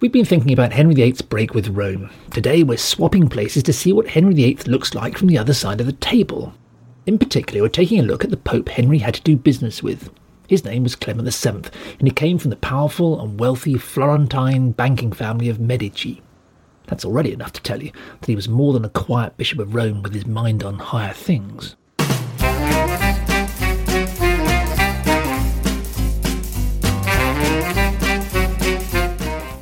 We've been thinking about Henry VIII's break with Rome. Today we're swapping places to see what Henry VIII looks like from the other side of the table. In particular, we're taking a look at the Pope Henry had to do business with. His name was Clement VII, and he came from the powerful and wealthy Florentine banking family of Medici. That's already enough to tell you that he was more than a quiet Bishop of Rome with his mind on higher things.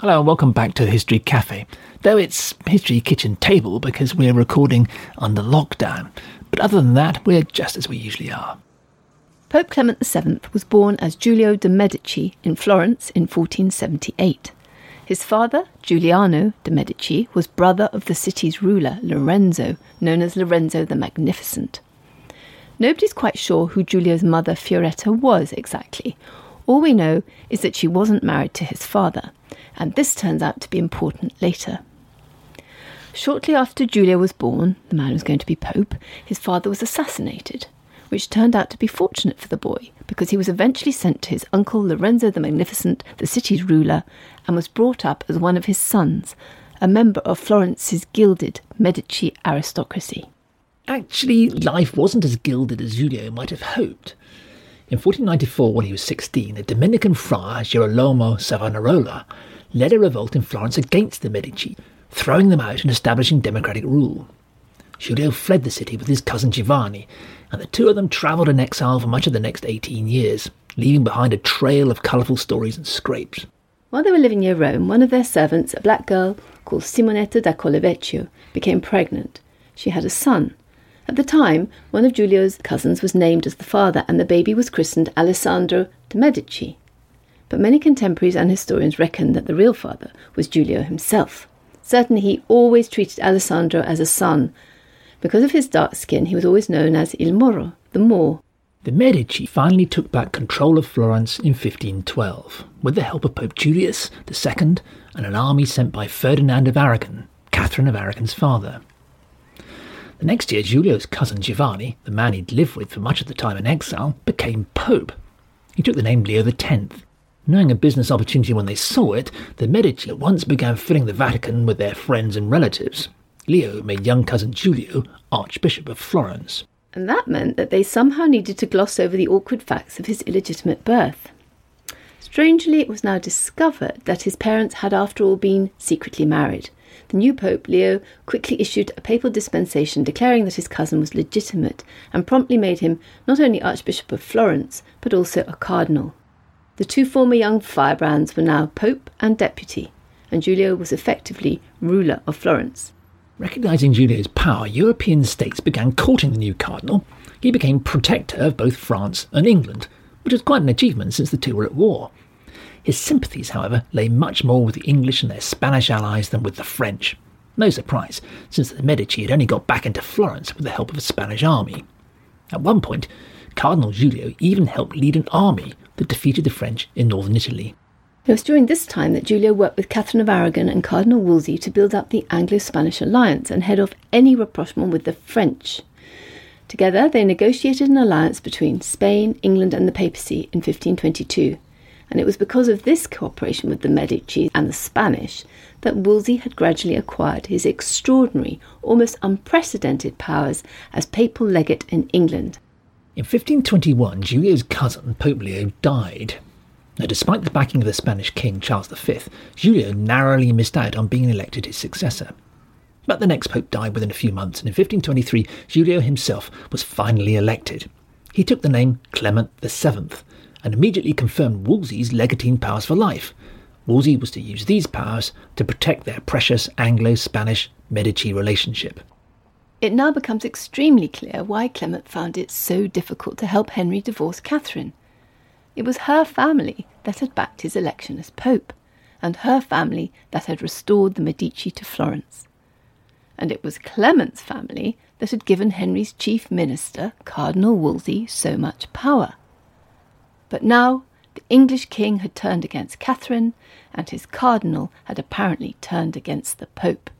Hello and welcome back to History Cafe. Though it's History Kitchen Table because we're recording under lockdown. But other than that, we're just as we usually are. Pope Clement VII was born as Giulio de' Medici in Florence in 1478. His father, Giuliano de' Medici, was brother of the city's ruler, Lorenzo, known as Lorenzo the Magnificent. Nobody's quite sure who Giulio's mother, Fioretta, was exactly. All we know is that she wasn't married to his father and this turns out to be important later. Shortly after Giulio was born, the man who was going to be Pope, his father was assassinated, which turned out to be fortunate for the boy because he was eventually sent to his uncle Lorenzo the Magnificent, the city's ruler, and was brought up as one of his sons, a member of Florence's gilded Medici aristocracy. Actually, life wasn't as gilded as Giulio might have hoped. In 1494, when he was 16, a Dominican friar, Girolamo Savonarola, led a revolt in Florence against the Medici, throwing them out and establishing democratic rule. Giulio fled the city with his cousin Giovanni, and the two of them travelled in exile for much of the next 18 years, leaving behind a trail of colourful stories and scrapes. While they were living near Rome, one of their servants, a black girl called Simonetta da Collavecchio, became pregnant. She had a son. At the time, one of Giulio's cousins was named as the father, and the baby was christened Alessandro de' Medici but many contemporaries and historians reckon that the real father was Giulio himself. Certainly, he always treated Alessandro as a son. Because of his dark skin, he was always known as Il Moro, the Moor. The Medici finally took back control of Florence in 1512, with the help of Pope Julius II and an army sent by Ferdinand of Aragon, Catherine of Aragon's father. The next year, Giulio's cousin Giovanni, the man he'd lived with for much of the time in exile, became Pope. He took the name Leo X, Knowing a business opportunity when they saw it, the Medici at once began filling the Vatican with their friends and relatives. Leo made young cousin Giulio Archbishop of Florence. And that meant that they somehow needed to gloss over the awkward facts of his illegitimate birth. Strangely, it was now discovered that his parents had, after all, been secretly married. The new Pope, Leo, quickly issued a papal dispensation declaring that his cousin was legitimate and promptly made him not only Archbishop of Florence, but also a cardinal. The two former young firebrands were now Pope and Deputy, and Giulio was effectively ruler of Florence. Recognizing Giulio's power, European states began courting the new cardinal. He became protector of both France and England, which was quite an achievement since the two were at war. His sympathies, however, lay much more with the English and their Spanish allies than with the French. No surprise, since the Medici had only got back into Florence with the help of a Spanish army. At one point, Cardinal Giulio even helped lead an army that defeated the French in northern Italy. It was during this time that Giulio worked with Catherine of Aragon and Cardinal Wolsey to build up the Anglo Spanish alliance and head off any rapprochement with the French. Together, they negotiated an alliance between Spain, England, and the papacy in 1522. And it was because of this cooperation with the Medici and the Spanish that Wolsey had gradually acquired his extraordinary, almost unprecedented powers as papal legate in England. In 1521, Giulio's cousin, Pope Leo, died. Now, despite the backing of the Spanish king, Charles V, Giulio narrowly missed out on being elected his successor. But the next pope died within a few months, and in 1523, Giulio himself was finally elected. He took the name Clement VII and immediately confirmed Wolsey's legatine powers for life. Wolsey was to use these powers to protect their precious Anglo Spanish Medici relationship. It now becomes extremely clear why Clement found it so difficult to help Henry divorce Catherine. It was her family that had backed his election as Pope, and her family that had restored the Medici to Florence. And it was Clement's family that had given Henry's chief minister, Cardinal Wolsey, so much power. But now the English king had turned against Catherine, and his cardinal had apparently turned against the Pope.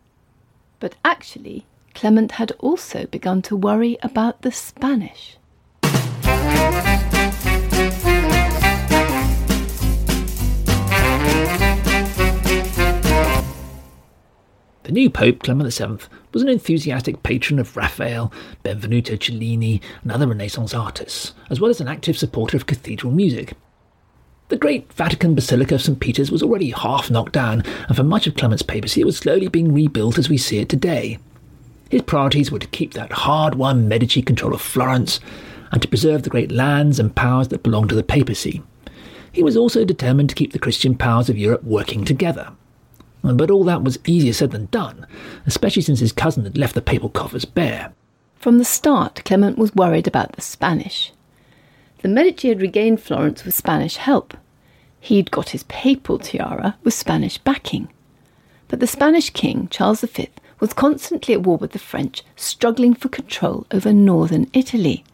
But actually, Clement had also begun to worry about the Spanish. The new Pope, Clement VII, was an enthusiastic patron of Raphael, Benvenuto Cellini, and other Renaissance artists, as well as an active supporter of cathedral music. The great Vatican Basilica of St. Peter's was already half knocked down, and for much of Clement's papacy it was slowly being rebuilt as we see it today. His priorities were to keep that hard won Medici control of Florence and to preserve the great lands and powers that belonged to the papacy. He was also determined to keep the Christian powers of Europe working together. But all that was easier said than done, especially since his cousin had left the papal coffers bare. From the start, Clement was worried about the Spanish. The Medici had regained Florence with Spanish help. He'd got his papal tiara with Spanish backing. But the Spanish king, Charles V, was constantly at war with the French, struggling for control over northern Italy.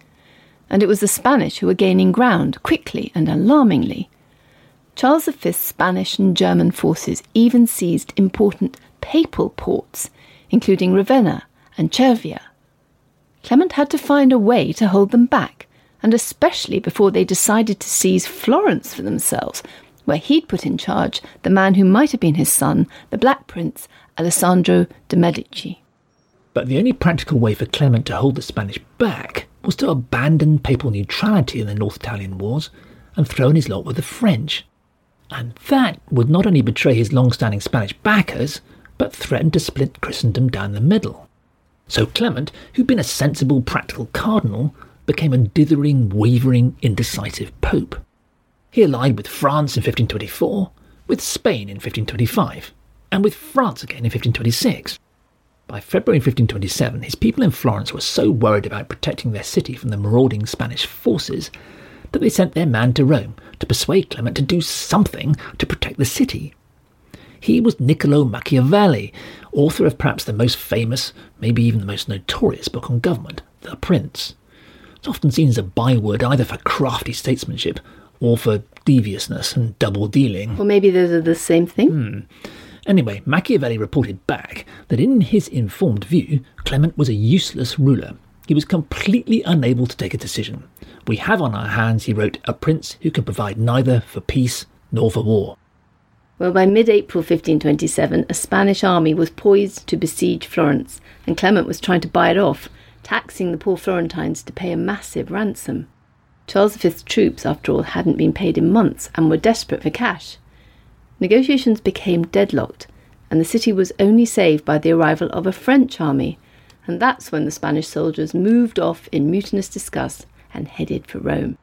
And it was the Spanish who were gaining ground quickly and alarmingly. Charles V's Spanish and German forces even seized important papal ports, including Ravenna and Cervia. Clement had to find a way to hold them back, and especially before they decided to seize Florence for themselves, where he'd put in charge the man who might have been his son, the Black Prince, Alessandro de' Medici. But the only practical way for Clement to hold the Spanish back was to abandon papal neutrality in the North Italian wars and throw in his lot with the French. And that would not only betray his long standing Spanish backers, but threaten to split Christendom down the middle. So Clement, who'd been a sensible, practical cardinal, became a dithering, wavering, indecisive pope. He allied with France in 1524, with Spain in 1525, and with France again in 1526. By February 1527, his people in Florence were so worried about protecting their city from the marauding Spanish forces that they sent their man to Rome to persuade Clement to do something to protect the city. He was Niccolo Machiavelli, author of perhaps the most famous, maybe even the most notorious book on government, The Prince. It's often seen as a byword either for crafty statesmanship or for deviousness and double dealing. Or maybe those are the same thing. Hmm. Anyway, Machiavelli reported back that in his informed view, Clement was a useless ruler. He was completely unable to take a decision. We have on our hands, he wrote, a prince who can provide neither for peace nor for war. Well, by mid April 1527, a Spanish army was poised to besiege Florence, and Clement was trying to buy it off, taxing the poor Florentines to pay a massive ransom. Charles V's troops, after all, hadn't been paid in months and were desperate for cash. Negotiations became deadlocked, and the city was only saved by the arrival of a French army, and that's when the Spanish soldiers moved off in mutinous disgust and headed for Rome.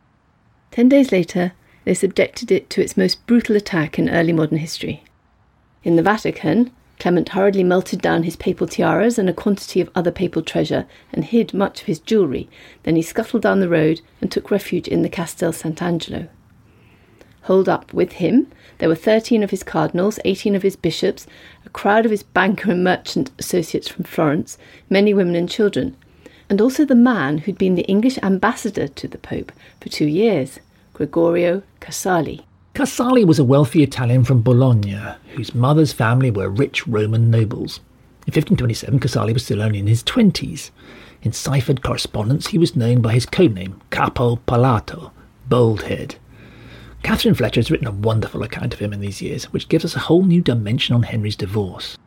Ten days later, they subjected it to its most brutal attack in early modern history. In the Vatican, Clement hurriedly melted down his papal tiaras and a quantity of other papal treasure and hid much of his jewellery. Then he scuttled down the road and took refuge in the Castel Sant'Angelo. Holed up with him, there were 13 of his cardinals, 18 of his bishops, a crowd of his banker and merchant associates from Florence, many women and children, and also the man who'd been the English ambassador to the Pope for two years, Gregorio Casali. Casali was a wealthy Italian from Bologna, whose mother's family were rich Roman nobles. In 1527, Casali was still only in his twenties. In ciphered correspondence, he was known by his codename, Capo Pelato, Baldhead. Catherine Fletcher has written a wonderful account of him in these years, which gives us a whole new dimension on Henry's divorce.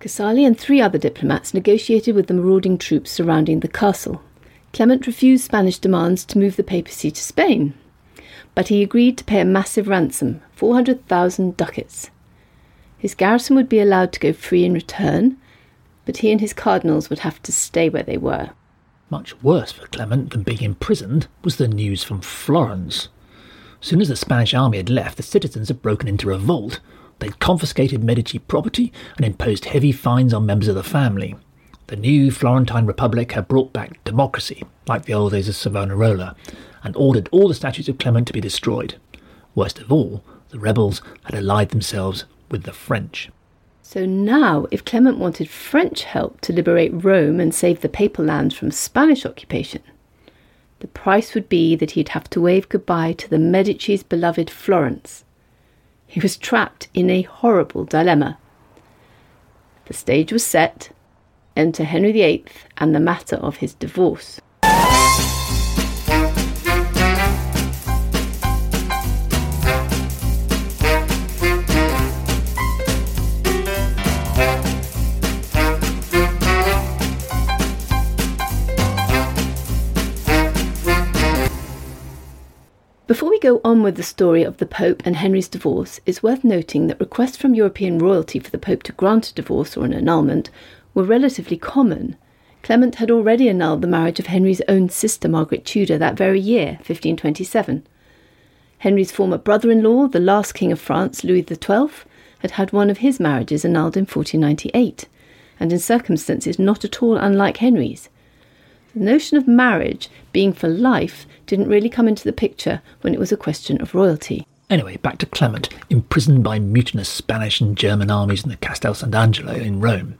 Casali and three other diplomats negotiated with the marauding troops surrounding the castle. Clement refused Spanish demands to move the papacy to Spain, but he agreed to pay a massive ransom 400,000 ducats. His garrison would be allowed to go free in return, but he and his cardinals would have to stay where they were. Much worse for Clement than being imprisoned was the news from Florence. Soon as the Spanish army had left, the citizens had broken into revolt They'd confiscated Medici property and imposed heavy fines on members of the family. The new Florentine Republic had brought back democracy, like the old days of Savonarola, and ordered all the statues of Clement to be destroyed. Worst of all, the rebels had allied themselves with the French. So now, if Clement wanted French help to liberate Rome and save the papal lands from Spanish occupation, the price would be that he'd have to wave goodbye to the Medici's beloved Florence. He was trapped in a horrible dilemma. The stage was set. Enter Henry VIII and the matter of his divorce. We go on with the story of the Pope and Henry's divorce, it's worth noting that requests from European royalty for the Pope to grant a divorce or an annulment were relatively common. Clement had already annulled the marriage of Henry's own sister Margaret Tudor that very year, 1527. Henry's former brother in law, the last King of France, Louis XII, had had one of his marriages annulled in 1498, and in circumstances not at all unlike Henry's. The notion of marriage being for life didn't really come into the picture when it was a question of royalty. Anyway, back to Clement, imprisoned by mutinous Spanish and German armies in the Castel Sant'Angelo in Rome,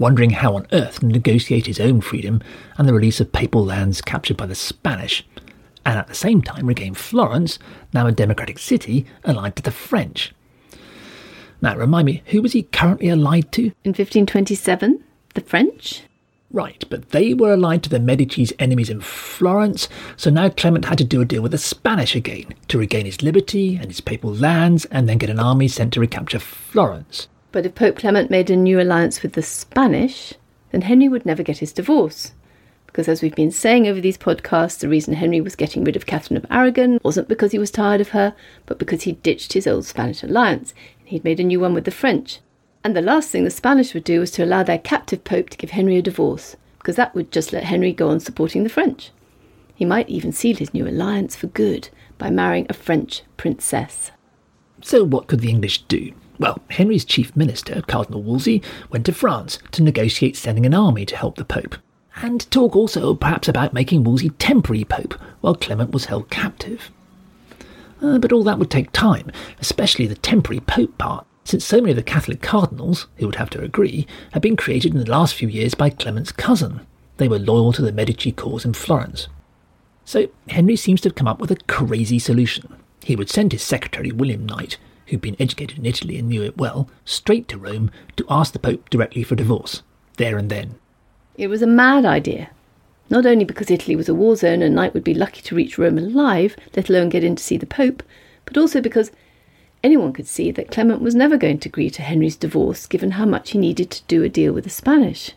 wondering how on earth to negotiate his own freedom and the release of papal lands captured by the Spanish, and at the same time regain Florence, now a democratic city, allied to the French. Now, remind me, who was he currently allied to? In 1527, the French? Right, but they were allied to the Medici's enemies in Florence, so now Clement had to do a deal with the Spanish again to regain his liberty and his papal lands and then get an army sent to recapture Florence. But if Pope Clement made a new alliance with the Spanish, then Henry would never get his divorce. Because as we've been saying over these podcasts, the reason Henry was getting rid of Catherine of Aragon wasn't because he was tired of her, but because he ditched his old Spanish alliance and he'd made a new one with the French. And the last thing the Spanish would do was to allow their captive pope to give Henry a divorce, because that would just let Henry go on supporting the French. He might even seal his new alliance for good by marrying a French princess. So, what could the English do? Well, Henry's chief minister, Cardinal Wolsey, went to France to negotiate sending an army to help the Pope, and talk also perhaps about making Wolsey temporary Pope while Clement was held captive. Uh, but all that would take time, especially the temporary Pope part since so many of the Catholic cardinals, who would have to agree, had been created in the last few years by Clement's cousin. They were loyal to the Medici cause in Florence. So Henry seems to have come up with a crazy solution. He would send his secretary, William Knight, who'd been educated in Italy and knew it well, straight to Rome to ask the Pope directly for divorce, there and then. It was a mad idea. Not only because Italy was a war zone and Knight would be lucky to reach Rome alive, let alone get in to see the Pope, but also because Anyone could see that Clement was never going to agree to Henry's divorce, given how much he needed to do a deal with the Spanish.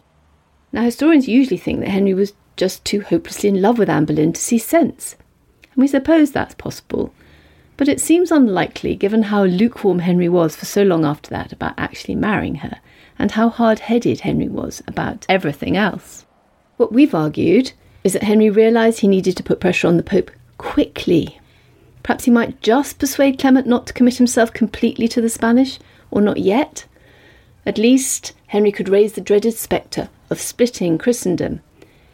Now, historians usually think that Henry was just too hopelessly in love with Anne Boleyn to see sense, and we suppose that's possible. But it seems unlikely given how lukewarm Henry was for so long after that about actually marrying her, and how hard headed Henry was about everything else. What we've argued is that Henry realised he needed to put pressure on the Pope quickly Perhaps he might just persuade Clement not to commit himself completely to the Spanish, or not yet. At least Henry could raise the dreaded spectre of splitting Christendom.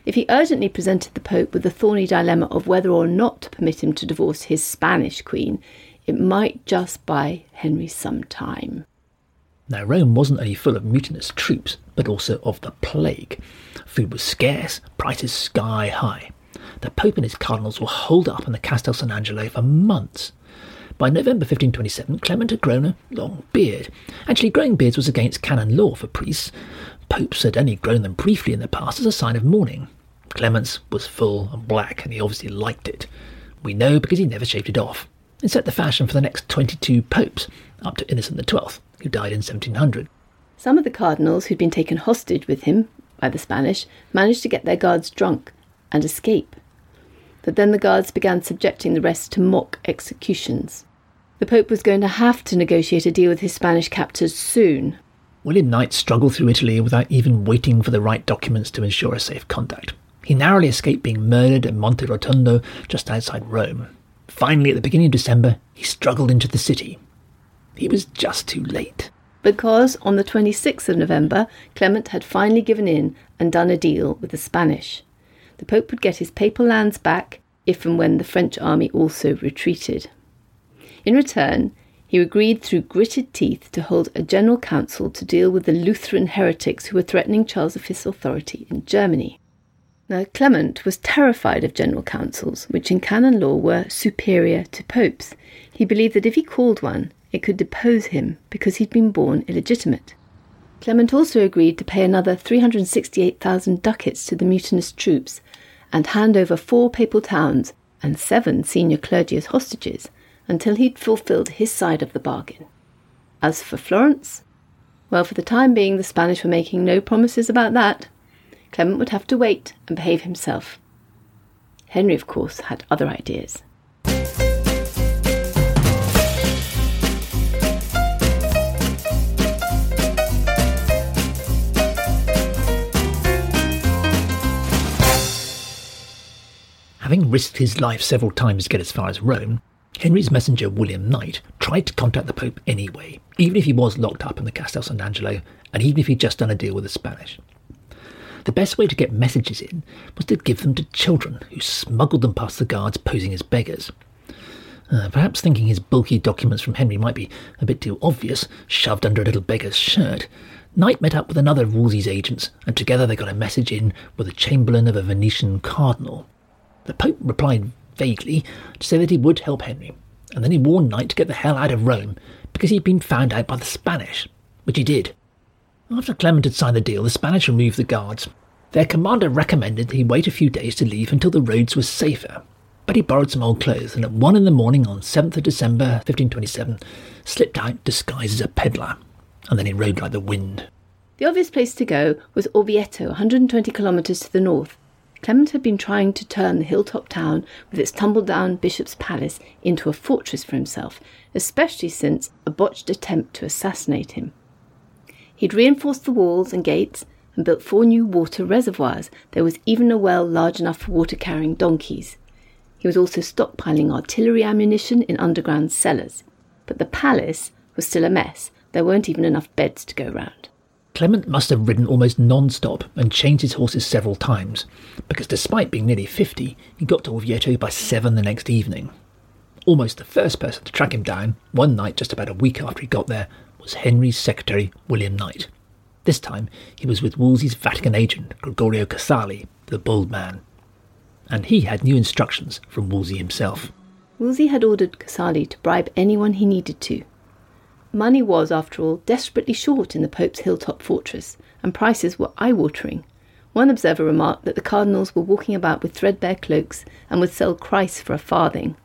If he urgently presented the Pope with the thorny dilemma of whether or not to permit him to divorce his Spanish queen, it might just buy Henry some time. Now, Rome wasn't only full of mutinous troops, but also of the plague. Food was scarce, prices sky high the Pope and his cardinals were holed up in the Castel Sant'Angelo for months. By November 1527, Clement had grown a long beard. Actually, growing beards was against canon law for priests. Popes had only grown them briefly in the past as a sign of mourning. Clement's was full and black, and he obviously liked it. We know because he never shaved it off. It set the fashion for the next 22 popes, up to Innocent XII, who died in 1700. Some of the cardinals who'd been taken hostage with him by the Spanish managed to get their guards drunk and escape but then the guards began subjecting the rest to mock executions. The Pope was going to have to negotiate a deal with his Spanish captors soon. William Knight struggled through Italy without even waiting for the right documents to ensure a safe contact. He narrowly escaped being murdered at Monte Rotondo, just outside Rome. Finally, at the beginning of December, he struggled into the city. He was just too late. Because on the 26th of November, Clement had finally given in and done a deal with the Spanish the Pope would get his papal lands back if and when the French army also retreated. In return, he agreed through gritted teeth to hold a general council to deal with the Lutheran heretics who were threatening Charles V's authority in Germany. Now, Clement was terrified of general councils, which in canon law were superior to popes. He believed that if he called one, it could depose him because he'd been born illegitimate. Clement also agreed to pay another 368,000 ducats to the mutinous troops and hand over four papal towns and seven senior clergy as hostages until he'd fulfilled his side of the bargain. As for Florence, well, for the time being, the Spanish were making no promises about that. Clement would have to wait and behave himself. Henry, of course, had other ideas. Having risked his life several times to get as far as Rome, Henry's messenger William Knight tried to contact the Pope anyway, even if he was locked up in the Castel Sant'Angelo, and even if he'd just done a deal with the Spanish. The best way to get messages in was to give them to children, who smuggled them past the guards posing as beggars. Uh, perhaps thinking his bulky documents from Henry might be a bit too obvious, shoved under a little beggar's shirt, Knight met up with another of Wolsey's agents, and together they got a message in with the chamberlain of a Venetian cardinal. The Pope replied vaguely to say that he would help Henry, and then he warned Knight to get the hell out of Rome because he'd been found out by the Spanish, which he did. After Clement had signed the deal, the Spanish removed the guards. Their commander recommended that he wait a few days to leave until the roads were safer, but he borrowed some old clothes and at one in the morning on 7th of December 1527 slipped out disguised as a peddler, and then he rode like the wind. The obvious place to go was Orvieto, 120 kilometres to the north, Clement had been trying to turn the hilltop town with its tumble down bishop's palace into a fortress for himself, especially since a botched attempt to assassinate him. He'd reinforced the walls and gates and built four new water reservoirs. There was even a well large enough for water carrying donkeys. He was also stockpiling artillery ammunition in underground cellars. But the palace was still a mess. There weren't even enough beds to go round. Clement must have ridden almost non stop and changed his horses several times, because despite being nearly 50, he got to Orvieto by 7 the next evening. Almost the first person to track him down, one night just about a week after he got there, was Henry's secretary, William Knight. This time, he was with Wolsey's Vatican agent, Gregorio Casali, the bold man. And he had new instructions from Wolsey himself. Wolsey had ordered Casali to bribe anyone he needed to, Money was, after all, desperately short in the Pope's hilltop fortress, and prices were eye watering. One observer remarked that the cardinals were walking about with threadbare cloaks and would sell Christ for a farthing.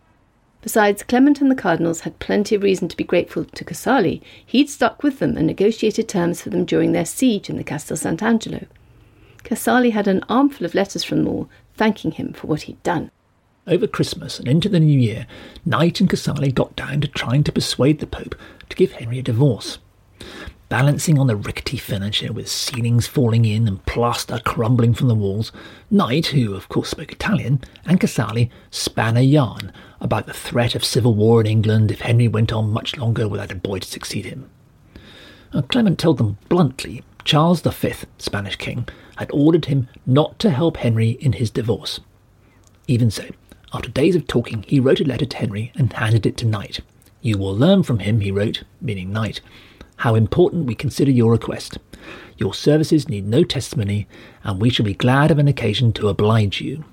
Besides, Clement and the cardinals had plenty of reason to be grateful to Casali. He'd stuck with them and negotiated terms for them during their siege in the Castel Sant'Angelo. Casali had an armful of letters from them all, thanking him for what he'd done. Over Christmas and into the new year, Knight and Casali got down to trying to persuade the Pope to give Henry a divorce. Balancing on the rickety furniture with ceilings falling in and plaster crumbling from the walls, Knight, who of course spoke Italian, and Casali span a yarn about the threat of civil war in England if Henry went on much longer without a boy to succeed him. Uh, Clement told them bluntly Charles V, Spanish king, had ordered him not to help Henry in his divorce. Even so, after days of talking, he wrote a letter to Henry and handed it to Knight. You will learn from him, he wrote, meaning Knight, how important we consider your request. Your services need no testimony, and we shall be glad of an occasion to oblige you.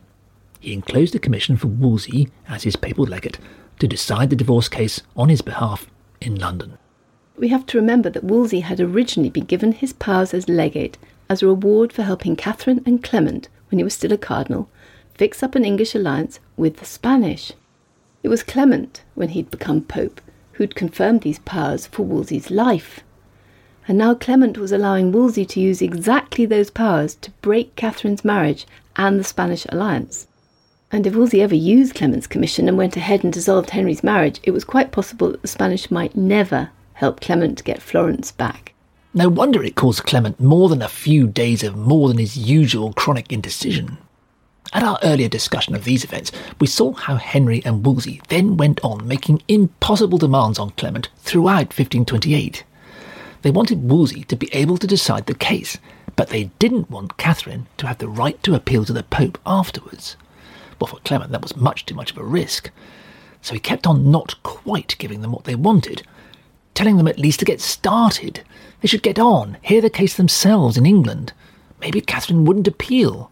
He enclosed a commission for Wolsey, as his papal legate, to decide the divorce case on his behalf in London. We have to remember that Wolsey had originally been given his powers as legate as a reward for helping Catherine and Clement, when he was still a cardinal, fix up an English alliance with the Spanish. It was Clement, when he'd become Pope, who'd confirmed these powers for Wolsey's life. And now Clement was allowing Wolsey to use exactly those powers to break Catherine's marriage and the Spanish alliance. And if Wolsey ever used Clement's commission and went ahead and dissolved Henry's marriage, it was quite possible that the Spanish might never help Clement get Florence back. No wonder it caused Clement more than a few days of more than his usual chronic indecision. At our earlier discussion of these events, we saw how Henry and Wolsey then went on making impossible demands on Clement throughout 1528. They wanted Wolsey to be able to decide the case, but they didn't want Catherine to have the right to appeal to the Pope afterwards. Well, for Clement, that was much too much of a risk. so he kept on not quite giving them what they wanted, telling them at least to get started. They should get on, hear the case themselves in England. Maybe Catherine wouldn't appeal.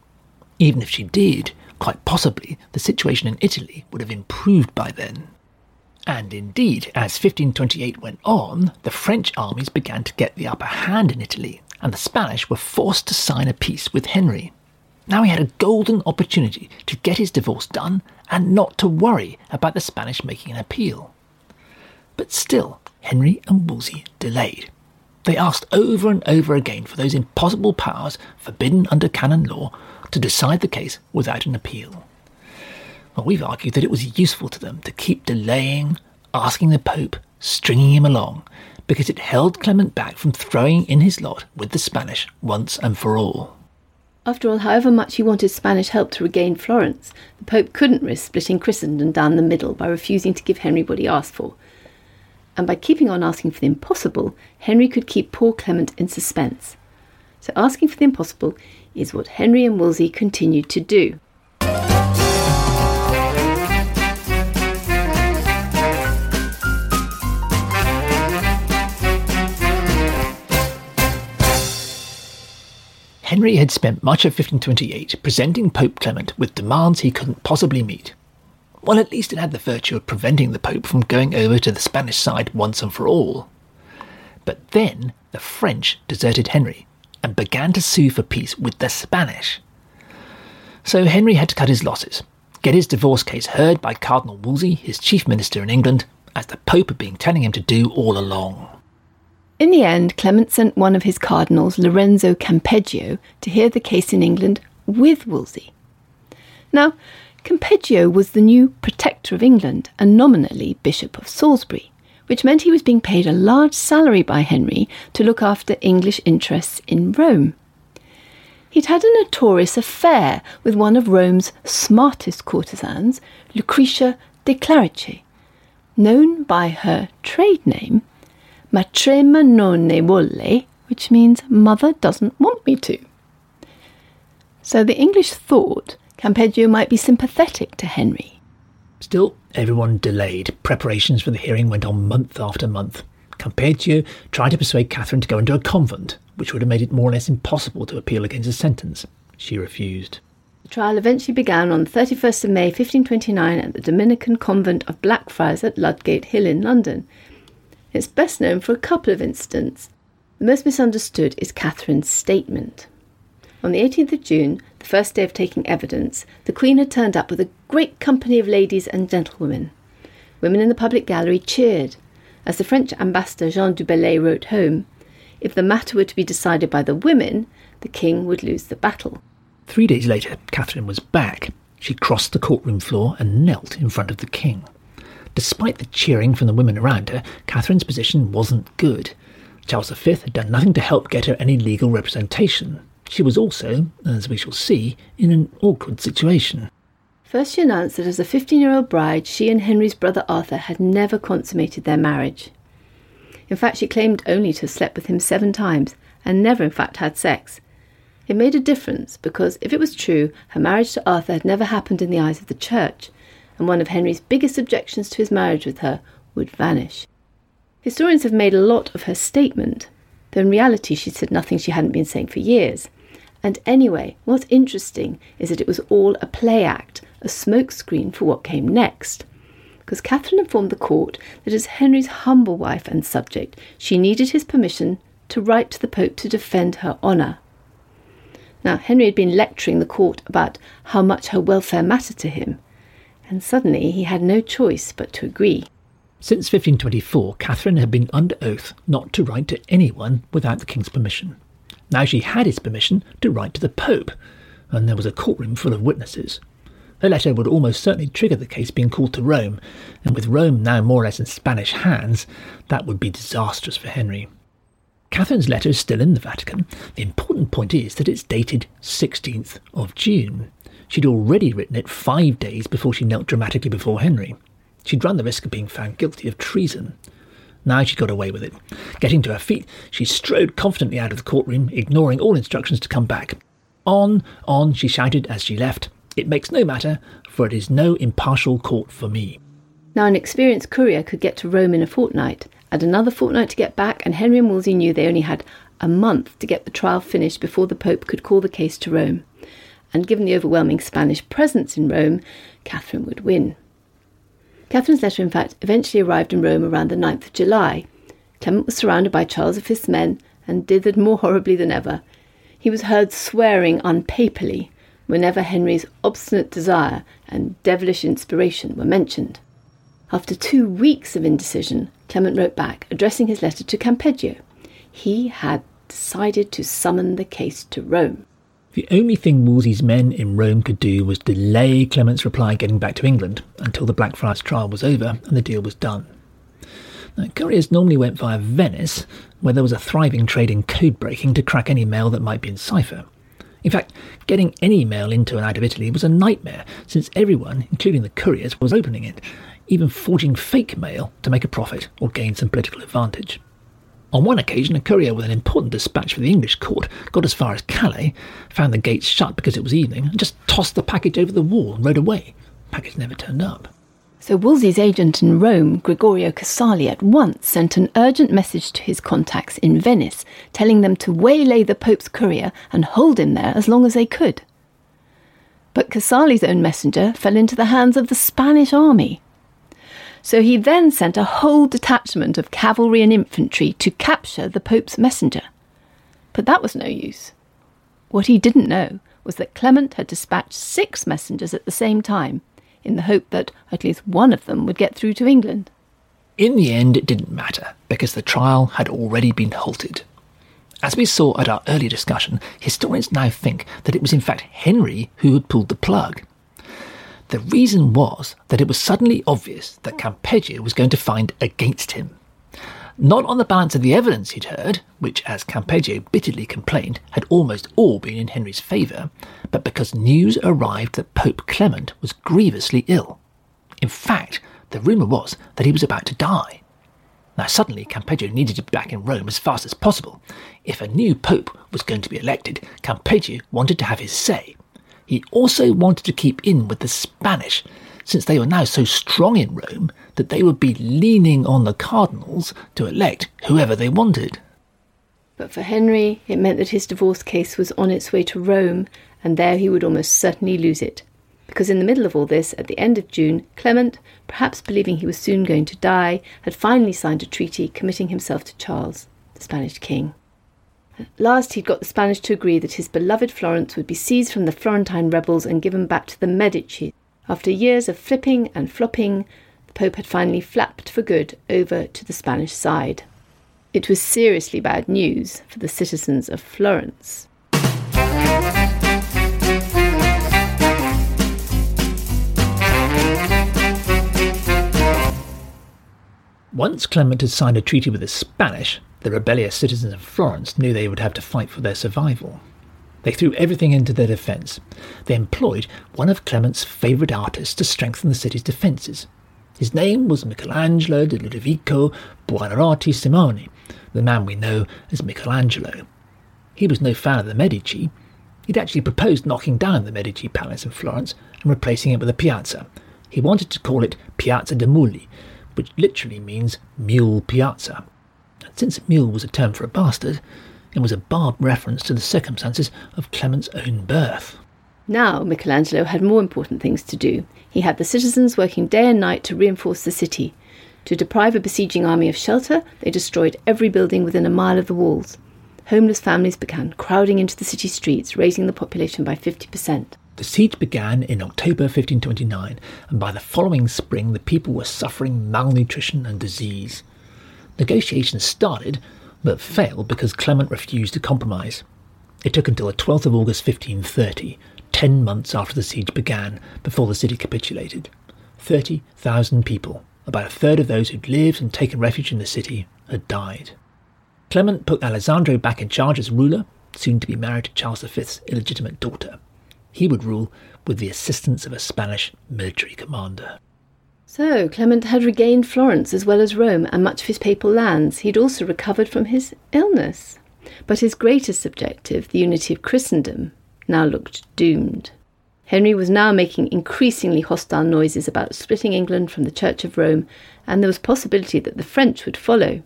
Even if she did, quite possibly the situation in Italy would have improved by then. And indeed, as 1528 went on, the French armies began to get the upper hand in Italy, and the Spanish were forced to sign a peace with Henry. Now he had a golden opportunity to get his divorce done and not to worry about the Spanish making an appeal. But still, Henry and Wolsey delayed. They asked over and over again for those impossible powers forbidden under canon law to decide the case without an appeal. Well, we've argued that it was useful to them to keep delaying, asking the Pope, stringing him along, because it held Clement back from throwing in his lot with the Spanish once and for all. After all, however much he wanted Spanish help to regain Florence, the Pope couldn't risk splitting Christendom down the middle by refusing to give Henry what he asked for. And by keeping on asking for the impossible, Henry could keep poor Clement in suspense. So asking for the impossible is what Henry and Wolsey continued to do. Henry had spent much of 1528 presenting Pope Clement with demands he couldn't possibly meet. Well, at least it had the virtue of preventing the Pope from going over to the Spanish side once and for all. But then the French deserted Henry and began to sue for peace with the Spanish. So Henry had to cut his losses, get his divorce case heard by Cardinal Wolsey, his chief minister in England, as the Pope had been telling him to do all along. In the end, Clement sent one of his cardinals, Lorenzo Campeggio, to hear the case in England with Wolsey. Now, Campeggio was the new Protector of England and nominally Bishop of Salisbury, which meant he was being paid a large salary by Henry to look after English interests in Rome. He'd had a notorious affair with one of Rome's smartest courtesans, Lucretia de Clarice, known by her trade name Matrema non ne vuole, which means mother doesn't want me to. So the English thought Campeggio might be sympathetic to Henry. Still, everyone delayed. Preparations for the hearing went on month after month. Campeggio tried to persuade Catherine to go into a convent, which would have made it more or less impossible to appeal against a sentence. She refused. The trial eventually began on the 31st of May 1529 at the Dominican convent of Blackfriars at Ludgate Hill in London, it's best known for a couple of incidents. The most misunderstood is Catherine's statement. On the 18th of June, the first day of taking evidence, the Queen had turned up with a great company of ladies and gentlewomen. Women in the public gallery cheered. As the French ambassador Jean du Bellay wrote home, if the matter were to be decided by the women, the king would lose the battle. Three days later, Catherine was back. She crossed the courtroom floor and knelt in front of the king. Despite the cheering from the women around her, Catherine's position wasn't good. Charles V had done nothing to help get her any legal representation. She was also, as we shall see, in an awkward situation. First, she announced that as a 15 year old bride, she and Henry's brother Arthur had never consummated their marriage. In fact, she claimed only to have slept with him seven times and never, in fact, had sex. It made a difference because, if it was true, her marriage to Arthur had never happened in the eyes of the church, and one of Henry's biggest objections to his marriage with her would vanish. Historians have made a lot of her statement, though in reality she said nothing she hadn't been saying for years. And anyway, what's interesting is that it was all a play act, a smokescreen for what came next. Because Catherine informed the court that as Henry's humble wife and subject, she needed his permission to write to the Pope to defend her honour. Now, Henry had been lecturing the court about how much her welfare mattered to him, and suddenly he had no choice but to agree. Since 1524, Catherine had been under oath not to write to anyone without the king's permission. Now she had his permission to write to the Pope, and there was a courtroom full of witnesses. Her letter would almost certainly trigger the case being called to Rome, and with Rome now more or less in Spanish hands, that would be disastrous for Henry. Catherine's letter is still in the Vatican. The important point is that it's dated 16th of June. She'd already written it five days before she knelt dramatically before Henry. She'd run the risk of being found guilty of treason. Now she got away with it. Getting to her feet, she strode confidently out of the courtroom, ignoring all instructions to come back. On, on, she shouted as she left. It makes no matter, for it is no impartial court for me. Now, an experienced courier could get to Rome in a fortnight, and another fortnight to get back, and Henry and Wolsey knew they only had a month to get the trial finished before the Pope could call the case to Rome. And given the overwhelming Spanish presence in Rome, Catherine would win. Catherine's letter, in fact, eventually arrived in Rome around the 9th of July. Clement was surrounded by Charles V's men and dithered more horribly than ever. He was heard swearing unpapally whenever Henry's obstinate desire and devilish inspiration were mentioned. After two weeks of indecision, Clement wrote back, addressing his letter to Campeggio. He had decided to summon the case to Rome. The only thing Wolsey's men in Rome could do was delay Clement's reply getting back to England until the Blackfriars trial was over and the deal was done. Now, couriers normally went via Venice, where there was a thriving trade in code breaking to crack any mail that might be in cipher. In fact, getting any mail into and out of Italy was a nightmare, since everyone, including the couriers, was opening it, even forging fake mail to make a profit or gain some political advantage. On one occasion, a courier with an important dispatch for the English court got as far as Calais, found the gates shut because it was evening, and just tossed the package over the wall and rode away. The package never turned up. So Wolsey's agent in Rome, Gregorio Casali, at once sent an urgent message to his contacts in Venice, telling them to waylay the Pope's courier and hold him there as long as they could. But Casali's own messenger fell into the hands of the Spanish army, so he then sent a whole detachment of cavalry and infantry to capture the Pope's messenger. But that was no use. What he didn't know was that Clement had dispatched six messengers at the same time, in the hope that at least one of them would get through to England. In the end, it didn't matter, because the trial had already been halted. As we saw at our earlier discussion, historians now think that it was in fact Henry who had pulled the plug. The reason was that it was suddenly obvious that Campeggio was going to find against him. Not on the balance of the evidence he'd heard, which, as Campeggio bitterly complained, had almost all been in Henry's favour, but because news arrived that Pope Clement was grievously ill. In fact, the rumour was that he was about to die. Now, suddenly, Campeggio needed to be back in Rome as fast as possible. If a new pope was going to be elected, Campeggio wanted to have his say. He also wanted to keep in with the Spanish, since they were now so strong in Rome that they would be leaning on the cardinals to elect whoever they wanted. But for Henry, it meant that his divorce case was on its way to Rome, and there he would almost certainly lose it. Because in the middle of all this, at the end of June, Clement, perhaps believing he was soon going to die, had finally signed a treaty committing himself to Charles, the Spanish king. At last he'd got the Spanish to agree that his beloved Florence would be seized from the Florentine rebels and given back to the Medici. After years of flipping and flopping, the Pope had finally flapped for good over to the Spanish side. It was seriously bad news for the citizens of Florence. Once Clement had signed a treaty with the Spanish, the rebellious citizens of Florence knew they would have to fight for their survival. They threw everything into their defence. They employed one of Clement's favourite artists to strengthen the city's defences. His name was Michelangelo di Ludovico Buonarroti Simoni, the man we know as Michelangelo. He was no fan of the Medici. He'd actually proposed knocking down the Medici palace in Florence and replacing it with a piazza. He wanted to call it Piazza de Muli, which literally means mule piazza. And since mule was a term for a bastard, it was a barbed reference to the circumstances of Clement's own birth. Now Michelangelo had more important things to do. He had the citizens working day and night to reinforce the city. To deprive a besieging army of shelter, they destroyed every building within a mile of the walls. Homeless families began crowding into the city streets, raising the population by 50%. The siege began in October 1529, and by the following spring the people were suffering malnutrition and disease. Negotiations started, but failed because Clement refused to compromise. It took until the 12th of August 1530, ten months after the siege began, before the city capitulated. 30,000 people, about a third of those who'd lived and taken refuge in the city, had died. Clement put Alessandro back in charge as ruler, soon to be married to Charles V's illegitimate daughter. He would rule with the assistance of a Spanish military commander. So, Clement had regained Florence as well as Rome and much of his papal lands. He'd also recovered from his illness. But his greatest objective, the unity of Christendom, now looked doomed. Henry was now making increasingly hostile noises about splitting England from the Church of Rome, and there was possibility that the French would follow.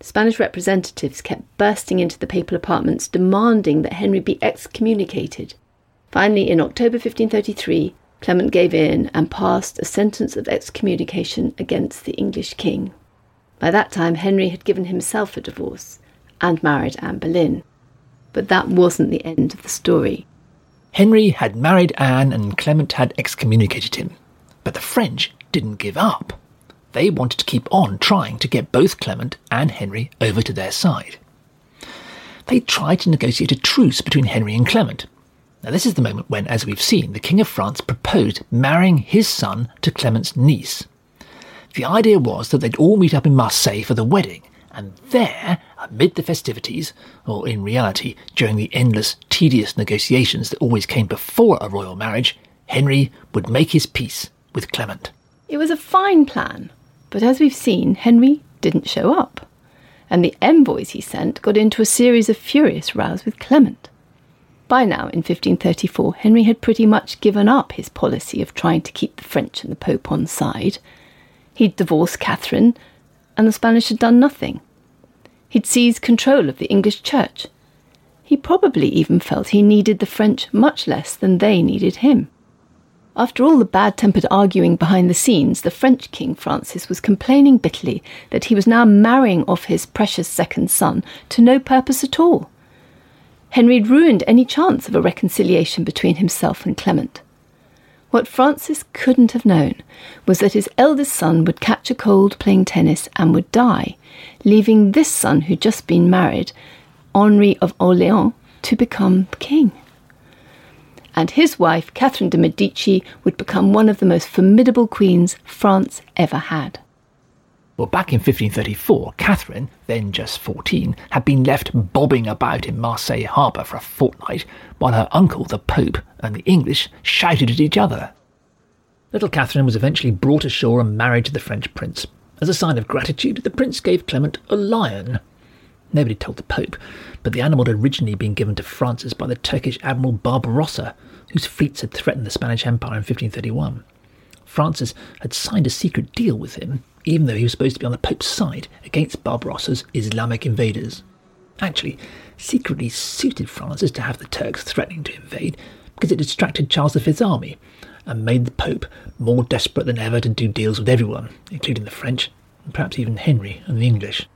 Spanish representatives kept bursting into the papal apartments demanding that Henry be excommunicated. Finally, in October 1533, Clement gave in and passed a sentence of excommunication against the English king. By that time, Henry had given himself a divorce and married Anne Boleyn. But that wasn't the end of the story. Henry had married Anne and Clement had excommunicated him. But the French didn't give up. They wanted to keep on trying to get both Clement and Henry over to their side. They tried to negotiate a truce between Henry and Clement. Now, this is the moment when, as we've seen, the King of France proposed marrying his son to Clement's niece. The idea was that they'd all meet up in Marseille for the wedding, and there, amid the festivities, or in reality, during the endless, tedious negotiations that always came before a royal marriage, Henry would make his peace with Clement. It was a fine plan, but as we've seen, Henry didn't show up. And the envoys he sent got into a series of furious rows with Clement. By now, in 1534, Henry had pretty much given up his policy of trying to keep the French and the Pope on side. He'd divorced Catherine, and the Spanish had done nothing. He'd seized control of the English church. He probably even felt he needed the French much less than they needed him. After all the bad tempered arguing behind the scenes, the French King Francis was complaining bitterly that he was now marrying off his precious second son to no purpose at all. Henry had ruined any chance of a reconciliation between himself and Clement. What Francis couldn't have known was that his eldest son would catch a cold playing tennis and would die, leaving this son, who'd just been married, Henri of Orleans, to become king and his wife, Catherine de' Medici, would become one of the most formidable queens France ever had. Well, back in 1534, Catherine, then just 14, had been left bobbing about in Marseille harbour for a fortnight while her uncle, the Pope, and the English shouted at each other. Little Catherine was eventually brought ashore and married to the French prince. As a sign of gratitude, the prince gave Clement a lion. Nobody told the Pope, but the animal had originally been given to Francis by the Turkish Admiral Barbarossa, whose fleets had threatened the Spanish Empire in 1531. Francis had signed a secret deal with him, even though he was supposed to be on the Pope's side against Barbarossa's Islamic invaders. Actually, secretly suited Francis to have the Turks threatening to invade because it distracted Charles V's army and made the Pope more desperate than ever to do deals with everyone, including the French, and perhaps even Henry and the English.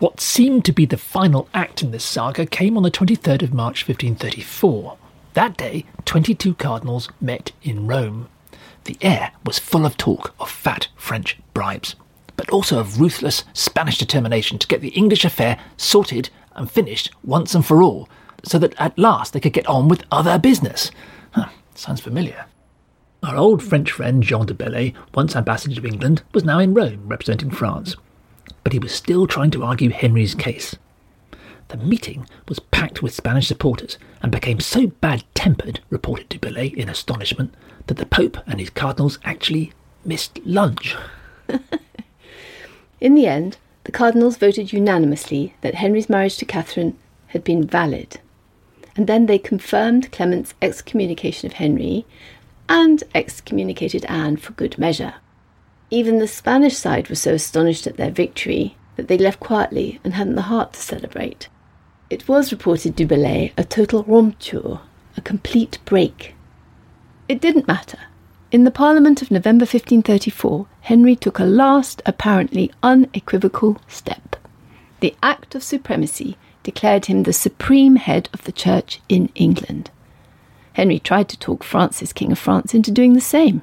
What seemed to be the final act in this saga came on the 23rd of March 1534. That day, 22 cardinals met in Rome. The air was full of talk of fat French bribes, but also of ruthless Spanish determination to get the English affair sorted and finished once and for all, so that at last they could get on with other business. Huh, sounds familiar. Our old French friend Jean du Bellay, once ambassador to England, was now in Rome representing France but he was still trying to argue Henry's case. The meeting was packed with Spanish supporters and became so bad tempered, reported Bellay in astonishment, that the Pope and his cardinals actually missed lunch. in the end, the cardinals voted unanimously that Henry's marriage to Catherine had been valid. And then they confirmed Clement's excommunication of Henry and excommunicated Anne for good measure. Even the Spanish side was so astonished at their victory that they left quietly and hadn't the heart to celebrate. It was reported Du Bellay a total rupture, a complete break. It didn't matter. In the Parliament of November 1534, Henry took a last, apparently unequivocal step. The Act of Supremacy declared him the supreme head of the Church in England. Henry tried to talk Francis, King of France, into doing the same.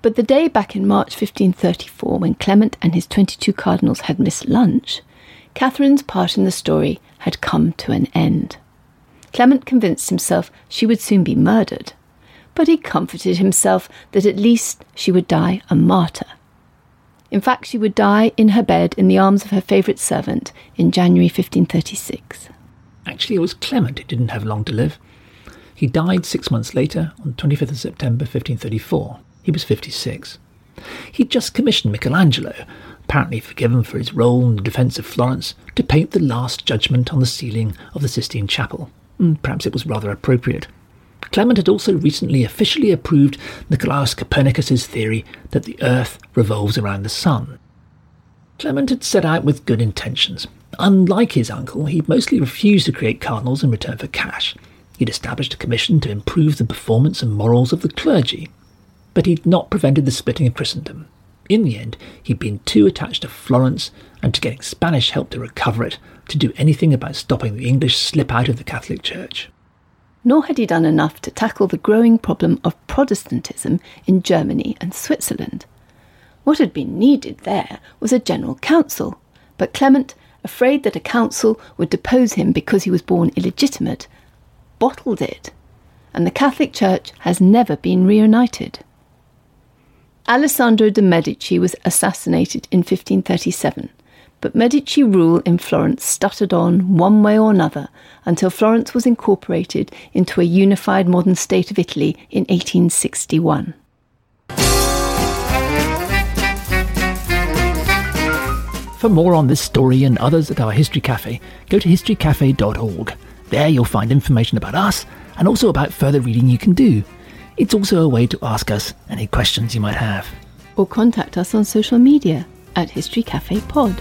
But the day back in March 1534, when Clement and his 22 cardinals had missed lunch, Catherine's part in the story had come to an end. Clement convinced himself she would soon be murdered, but he comforted himself that at least she would die a martyr. In fact, she would die in her bed in the arms of her favourite servant in January 1536. Actually, it was Clement who didn't have long to live. He died six months later, on 25th of September 1534. He was 56. He'd just commissioned Michelangelo, apparently forgiven for his role in the defence of Florence, to paint the Last Judgment on the ceiling of the Sistine Chapel. Hmm, perhaps it was rather appropriate. Clement had also recently officially approved Nicolaus Copernicus's theory that the Earth revolves around the Sun. Clement had set out with good intentions. Unlike his uncle, he'd mostly refused to create cardinals in return for cash. He'd established a commission to improve the performance and morals of the clergy. But he'd not prevented the splitting of Christendom. In the end, he'd been too attached to Florence and to getting Spanish help to recover it to do anything about stopping the English slip out of the Catholic Church. Nor had he done enough to tackle the growing problem of Protestantism in Germany and Switzerland. What had been needed there was a general council, but Clement, afraid that a council would depose him because he was born illegitimate, bottled it, and the Catholic Church has never been reunited. Alessandro de' Medici was assassinated in 1537, but Medici rule in Florence stuttered on one way or another until Florence was incorporated into a unified modern state of Italy in 1861. For more on this story and others at our History Cafe, go to historycafe.org. There you'll find information about us and also about further reading you can do. It's also a way to ask us any questions you might have. Or contact us on social media at History Cafe Pod.